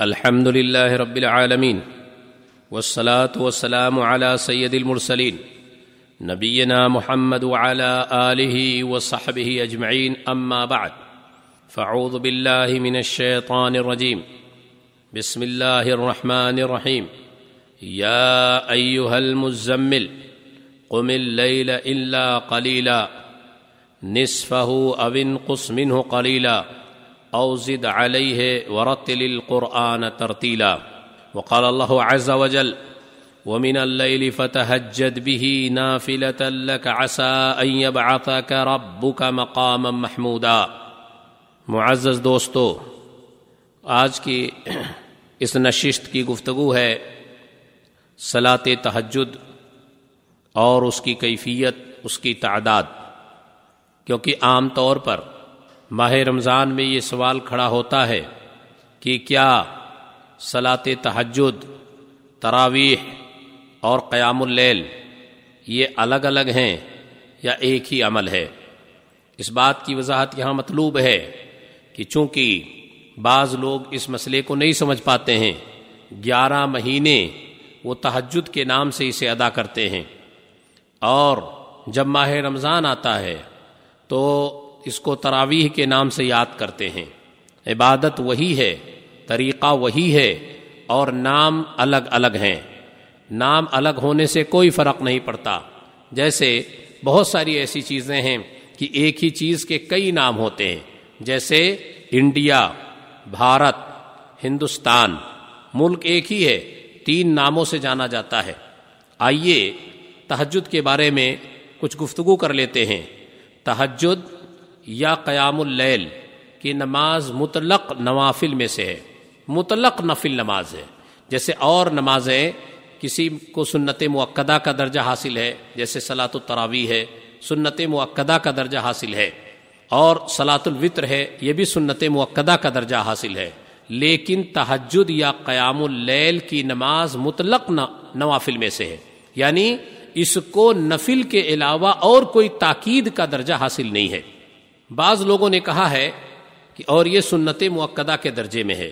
الحمد لله رب العالمين والصلاة والسلام على سيد المرسلين نبينا محمد وعلى آله وصحبه أجمعين أما بعد فاعوذ بالله من الشيطان الرجيم بسم الله الرحمن الرحيم يا أيها المزمل قم الليل إلا قليلا نصفه أو انقص منه قليلا أو زد عليه ورتل القرآن ترتيلا وقال الله عز وجل، ومن الليل فتهجد به نافلة لك عسى أن يبعثك ربك مقاما محمودا. معزز دوستو، آج کی اس نشست کی گفتگو ہے صلاۃ تہجد اور اس کی کیفیت، اس کی تعداد، کیونکہ عام طور پر ماہ رمضان میں یہ سوال کھڑا ہوتا ہے کہ کیا صلاط تحجد تراویح اور قیام اللیل یہ الگ الگ ہیں یا ایک ہی عمل ہے؟ اس بات کی وضاحت یہاں مطلوب ہے کہ چونکہ بعض لوگ اس مسئلے کو نہیں سمجھ پاتے ہیں، گیارہ مہینے وہ تحجد کے نام سے اسے ادا کرتے ہیں۔ اور جب ماہ رمضان آتا ہے تو اس کو تراویح کے نام سے یاد کرتے ہیں۔ عبادت وہی ہے، طریقہ وہی ہے اور نام الگ الگ ہیں۔ نام الگ ہونے سے کوئی فرق نہیں پڑتا۔ جیسے بہت ساری ایسی چیزیں ہیں کہ ایک ہی چیز کے کئی نام ہوتے ہیں۔ جیسے انڈیا، بھارت، ہندوستان، ملک ایک ہی ہے، تین ناموں سے جانا جاتا ہے۔ آئیے تہجد کے بارے میں کچھ گفتگو کر لیتے ہیں۔ تہجد یا قیام اللیل، کی نماز مطلق نوافل میں سے ہے۔ مطلق نفل نماز ہے۔ جیسے اور نمازیں، کسی کو سنت معقدہ کا درجہ حاصل ہے، جیسے صلاۃ التراوی ہے، سنت معقدہ کا درجہ حاصل ہے۔ اور صلاۃ الوطر ہے، یہ بھی سنت معقدہ کا درجہ حاصل ہے۔ لیکن تحجد یا قیام اللیل کی نماز مطلق نوافل میں سے ہے۔ یعنی اس کو نفل کے علاوہ اور کوئی تاکید کا درجہ حاصل نہیں ہے۔ بعض لوگوں نے کہا ہے کہ اور یہ سنت معقدہ کے درجے میں ہے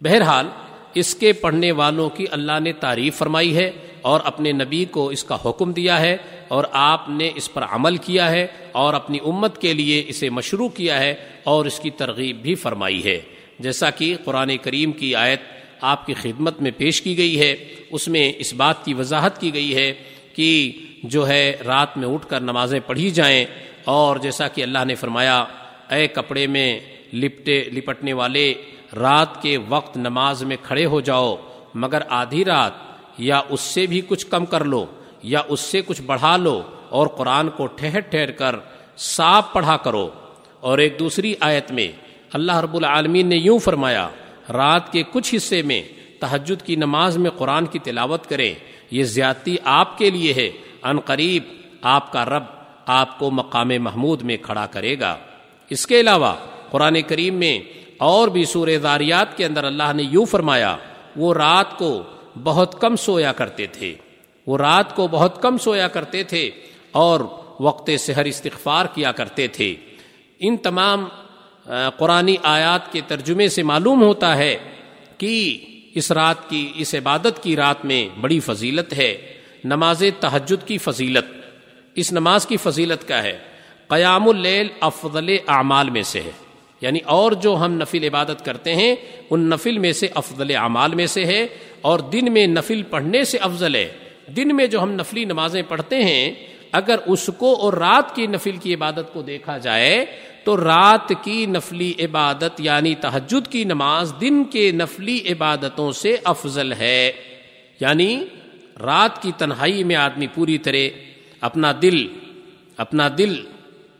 بہرحال، اس کے پڑھنے والوں کی اللہ نے تعریف فرمائی ہے اور اپنے نبی کو اس کا حکم دیا ہے اور آپ نے اس پر عمل کیا ہے اور اپنی امت کے لیے اسے مشروع کیا ہے اور اس کی ترغیب بھی فرمائی ہے۔ جیسا کہ قرآن کریم کی آیت آپ کی خدمت میں پیش کی گئی ہے، اس میں اس بات کی وضاحت کی گئی ہے کہ جو ہے رات میں اٹھ کر نمازیں پڑھی جائیں اور جیسا کہ اللہ نے فرمایا، اے کپڑے میں لپٹے، لپٹنے والے، رات کے وقت نماز میں کھڑے ہو جاؤ، مگر آدھی رات یا اس سے بھی کچھ کم کر لو، یا اس سے کچھ بڑھا لو اور قرآن کو ٹھہر ٹھہر کر صاف پڑھا کرو۔ اور ایک دوسری آیت میں اللہ رب العالمین نے یوں فرمایا، رات کے کچھ حصے میں تہجد کی نماز میں قرآن کی تلاوت کریں، یہ زیادتی آپ کے لیے ہے، ان قریب آپ کا رب آپ کو مقام محمود میں کھڑا کرے گا۔ اس کے علاوہ قرآن کریم میں اور بھی سور داریات کے اندر اللہ نے یوں فرمایا، وہ رات کو بہت کم سویا کرتے تھے۔ وہ رات کو بہت کم سویا کرتے تھے اور وقت سحر استغفار کیا کرتے تھے۔ ان تمام قرآن آیات کے ترجمے سے معلوم ہوتا ہے کہ اس رات کی، اس عبادت کی رات میں بڑی فضیلت ہے۔ نماز تہجد کی فضیلت اس نماز کی فضیلت کا ہے۔ قیام اللیل افضل اعمال میں سے ہے۔ یعنی اور جو ہم نفل عبادت کرتے ہیں، ان نفل میں سے افضل اعمال میں سے ہے۔ اور دن میں نفل پڑھنے سے افضل ہے۔ دن میں جو ہم نفلی نمازیں پڑھتے ہیں، اگر اس کو اور رات کی نفل کی عبادت کو دیکھا جائے، تو رات کی نفلی عبادت یعنی تحجد کی نماز دن کے نفلی عبادتوں سے افضل ہے۔ یعنی رات کی تنہائی میں آدمی پوری طرح اپنا دل اپنا دل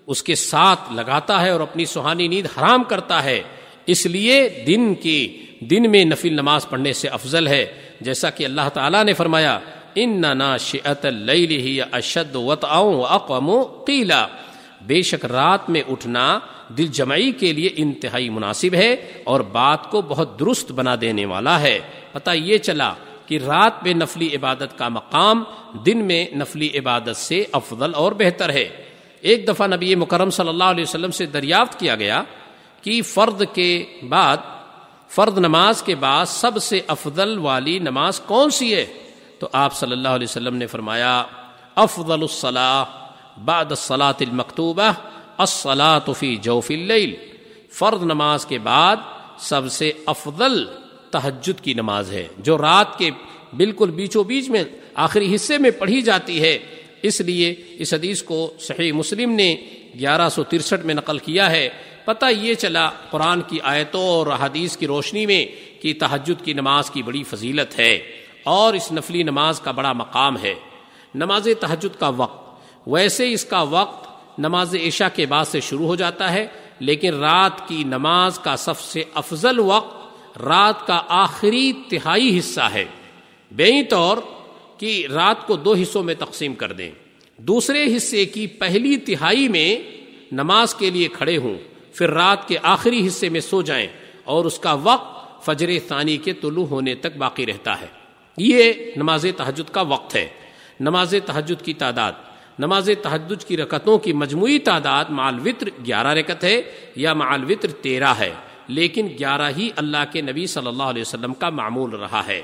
اس کے ساتھ لگاتا ہے اور اپنی سہانی نیند حرام کرتا ہے۔ اس لیے دن کی، دن میں نفل نماز پڑھنے سے افضل ہے۔ جیسا کہ اللہ تعالیٰ نے فرمایا ان نا شعت اشد وط اقوام قیلا بے شک رات میں اٹھنا دل جمعی کے لیے انتہائی مناسب ہے اور بات کو بہت درست بنا دینے والا ہے۔ پتہ یہ چلا کہ رات میں نفلی عبادت کا مقام دن میں نفلی عبادت سے افضل اور بہتر ہے۔ ایک دفعہ نبی مکرم صلی اللہ علیہ وسلم سے دریافت کیا گیا کہ فرد کے بعد فرد نماز کے بعد سب سے افضل والی نماز کون سی ہے؟ تو آپ صلی اللہ علیہ وسلم نے فرمایا، افضل الصلاح بعد الصلاة المکتوبہ، الصلاة فی جوف اللیل۔ فرد نماز کے بعد سب سے افضل تہجد کی نماز ہے، جو رات کے بالکل بیچو بیچ میں، آخری حصے میں پڑھی جاتی ہے۔ اس لیے اس حدیث کو صحیح مسلم نے گیارہ سو ترسٹھ میں نقل کیا ہے۔ پتہ یہ چلا قرآن کی آیتوں اور حدیث کی روشنی میں کہ تہجد کی نماز کی بڑی فضیلت ہے اور اس نفلی نماز کا بڑا مقام ہے۔ نماز تہجد کا وقت، ویسے اس کا وقت نماز عشاء کے بعد سے شروع ہو جاتا ہے، لیکن رات کی نماز کا سب سے افضل وقت رات کا آخری تہائی حصہ ہے۔ بے طور کہ رات کو دو حصوں میں تقسیم کر دیں۔ دوسرے حصے کی پہلی تہائی میں نماز کے لیے کھڑے ہوں۔ پھر رات کے آخری حصے میں سو جائیں اور اس کا وقت فجر ثانی کے طلوع ہونے تک باقی رہتا ہے۔ یہ نماز تحجد کا وقت ہے۔ نماز تحجد کی تعداد۔ نماز تحجد کی رکتوں کی مجموعی تعداد مال وطر گیارہ رکت ہے یا مال وطر تیرہ ہے۔ لیکن گیارہ ہی اللہ کے نبی صلی اللہ علیہ وسلم کا معمول رہا ہے۔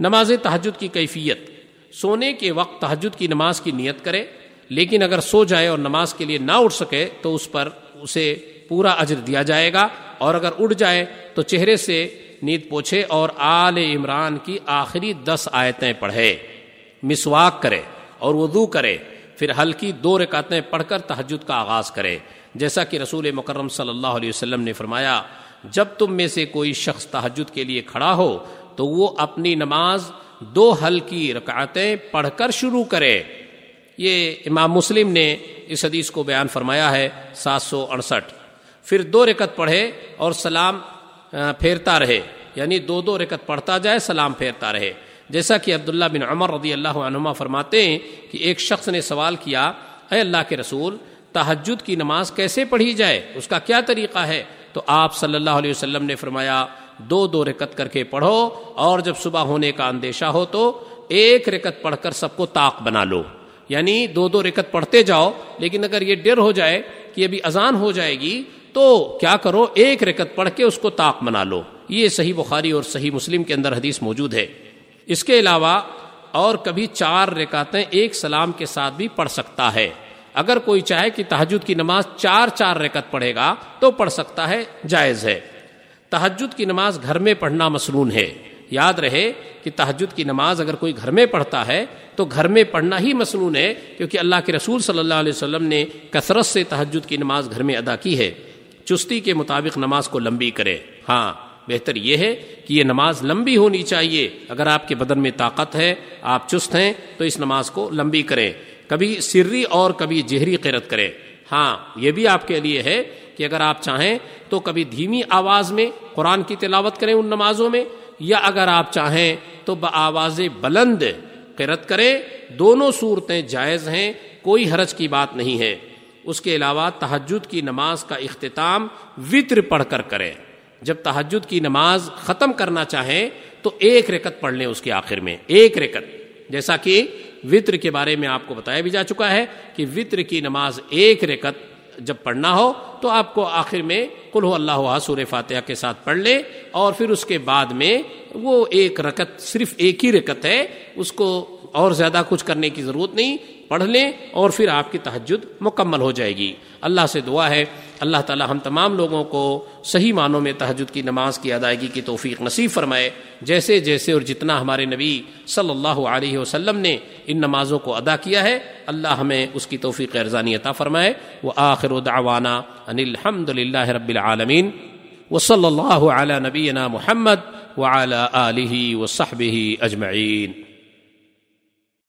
نماز تحجد کی کیفیت۔ سونے کے وقت تحجد کی نماز کی نیت کرے، لیکن اگر سو جائے اور نماز کے لیے نہ اٹھ سکے، تو اس پر اسے پورا اجر دیا جائے گا۔ اور اگر اٹھ جائے، تو چہرے سے نیت پوچھے اور آل عمران کی آخری دس آیتیں پڑھے۔ مسواک کرے اور وضو کرے، پھر ہلکی دو رکعتیں پڑھ کر تحجد کا آغاز کرے۔ جیسا کہ رسول مکرم صلی اللہ علیہ وسلم نے فرمایا جب تم میں سے کوئی شخص تحجد کے لیے کھڑا ہو، تو وہ اپنی نماز دو ہلکی رکعتیں پڑھ کر شروع کرے۔ یہ امام مسلم نے اس حدیث کو بیان فرمایا ہے، سات سو اڑسٹھ۔ پھر دو رکت پڑھے اور سلام پھیرتا رہے۔ یعنی دو دو رکت پڑھتا جائے، سلام پھیرتا رہے۔ جیسا کہ عبداللہ بن عمر رضی اللہ عنما فرماتے ہیں کہ ایک شخص نے سوال کیا، اے اللہ کے رسول تحجد کی نماز کیسے پڑھی جائے؟ اس کا کیا طریقہ ہے؟ تو آپ صلی اللہ علیہ وسلم نے فرمایا، دو دو رکت کر کے پڑھو اور جب صبح ہونے کا اندیشہ ہو تو ایک رکت پڑھ کر سب کو طاق بنا لو۔ یعنی دو دو رکت پڑھتے جاؤ، لیکن اگر یہ ڈر ہو جائے کہ ابھی اذان ہو جائے گی تو کیا کرو، ایک رکت پڑھ کے اس کو طاق بنا لو۔ یہ صحیح بخاری اور صحیح مسلم کے اندر حدیث موجود ہے۔ اس کے علاوہ اور کبھی چار رکاتیں ایک سلام کے ساتھ بھی پڑھ سکتا ہے۔ اگر کوئی چاہے کہ تحجد کی نماز چار چار رکت پڑھے گا تو پڑھ سکتا ہے، جائز ہے۔ تحجد کی نماز گھر میں پڑھنا مصنون ہے۔ یاد رہے کہ تحجد کی نماز اگر کوئی گھر میں پڑھتا ہے تو گھر میں پڑھنا ہی مصنون ہے، کیونکہ اللہ کے رسول صلی اللہ علیہ وسلم نے کثرت سے تحجد کی نماز گھر میں ادا کی ہے۔ چستی کے مطابق نماز کو لمبی کرے۔ ہاں بہتر یہ ہے کہ یہ نماز لمبی ہونی چاہیے۔ اگر آپ کے بدن میں طاقت ہے، آپ چست ہیں، تو اس نماز کو لمبی کریں۔ کبھی سری اور کبھی جہری قرت کریں ہاں یہ بھی آپ کے لیے ہے کہ اگر آپ چاہیں تو کبھی دھیمی آواز میں قرآن کی تلاوت کریں ان نمازوں میں، یا اگر آپ چاہیں تو بآواز بلند قرت کریں۔ دونوں صورتیں جائز ہیں، کوئی حرج کی بات نہیں ہے۔ اس کے علاوہ تحجد کی نماز کا اختتام وطر پڑھ کر کریں۔ جب تحجد کی نماز ختم کرنا چاہیں تو ایک رکت پڑھ لیں اس کے آخر میں، ایک رکت جیسا کہ وطر کے بارے میں آپ کو بتایا بھی جا چکا ہے کہ وطر کی نماز ایک رکت جب پڑھنا ہو تو آپ کو آخر میں کلو اللہ سور فاتحہ کے ساتھ پڑھ لیں اور پھر اس کے بعد میں وہ ایک رکت صرف ایک ہی رکت ہے، اس کو اور زیادہ کچھ کرنے کی ضرورت نہیں، پڑھ لیں اور پھر آپ کی تحجد مکمل ہو جائے گی۔ اللہ سے دعا ہے اللہ تعالی ہم تمام لوگوں کو صحیح معنوں میں تحجد کی نماز کی ادائیگی کی توفیق نصیب فرمائے۔ جیسے جیسے اور جتنا ہمارے نبی صلی اللہ علیہ وسلم نے ان نمازوں کو ادا کیا ہے، اللہ ہمیں اس کی توفیق ارزانی عطا فرمائے۔ وہ آخر دعوانا ان الحمد للہ رب العالمین۔ و صلی اللہ علیہ نبینا محمد وعلى آلہ وصحبہ اجمعین۔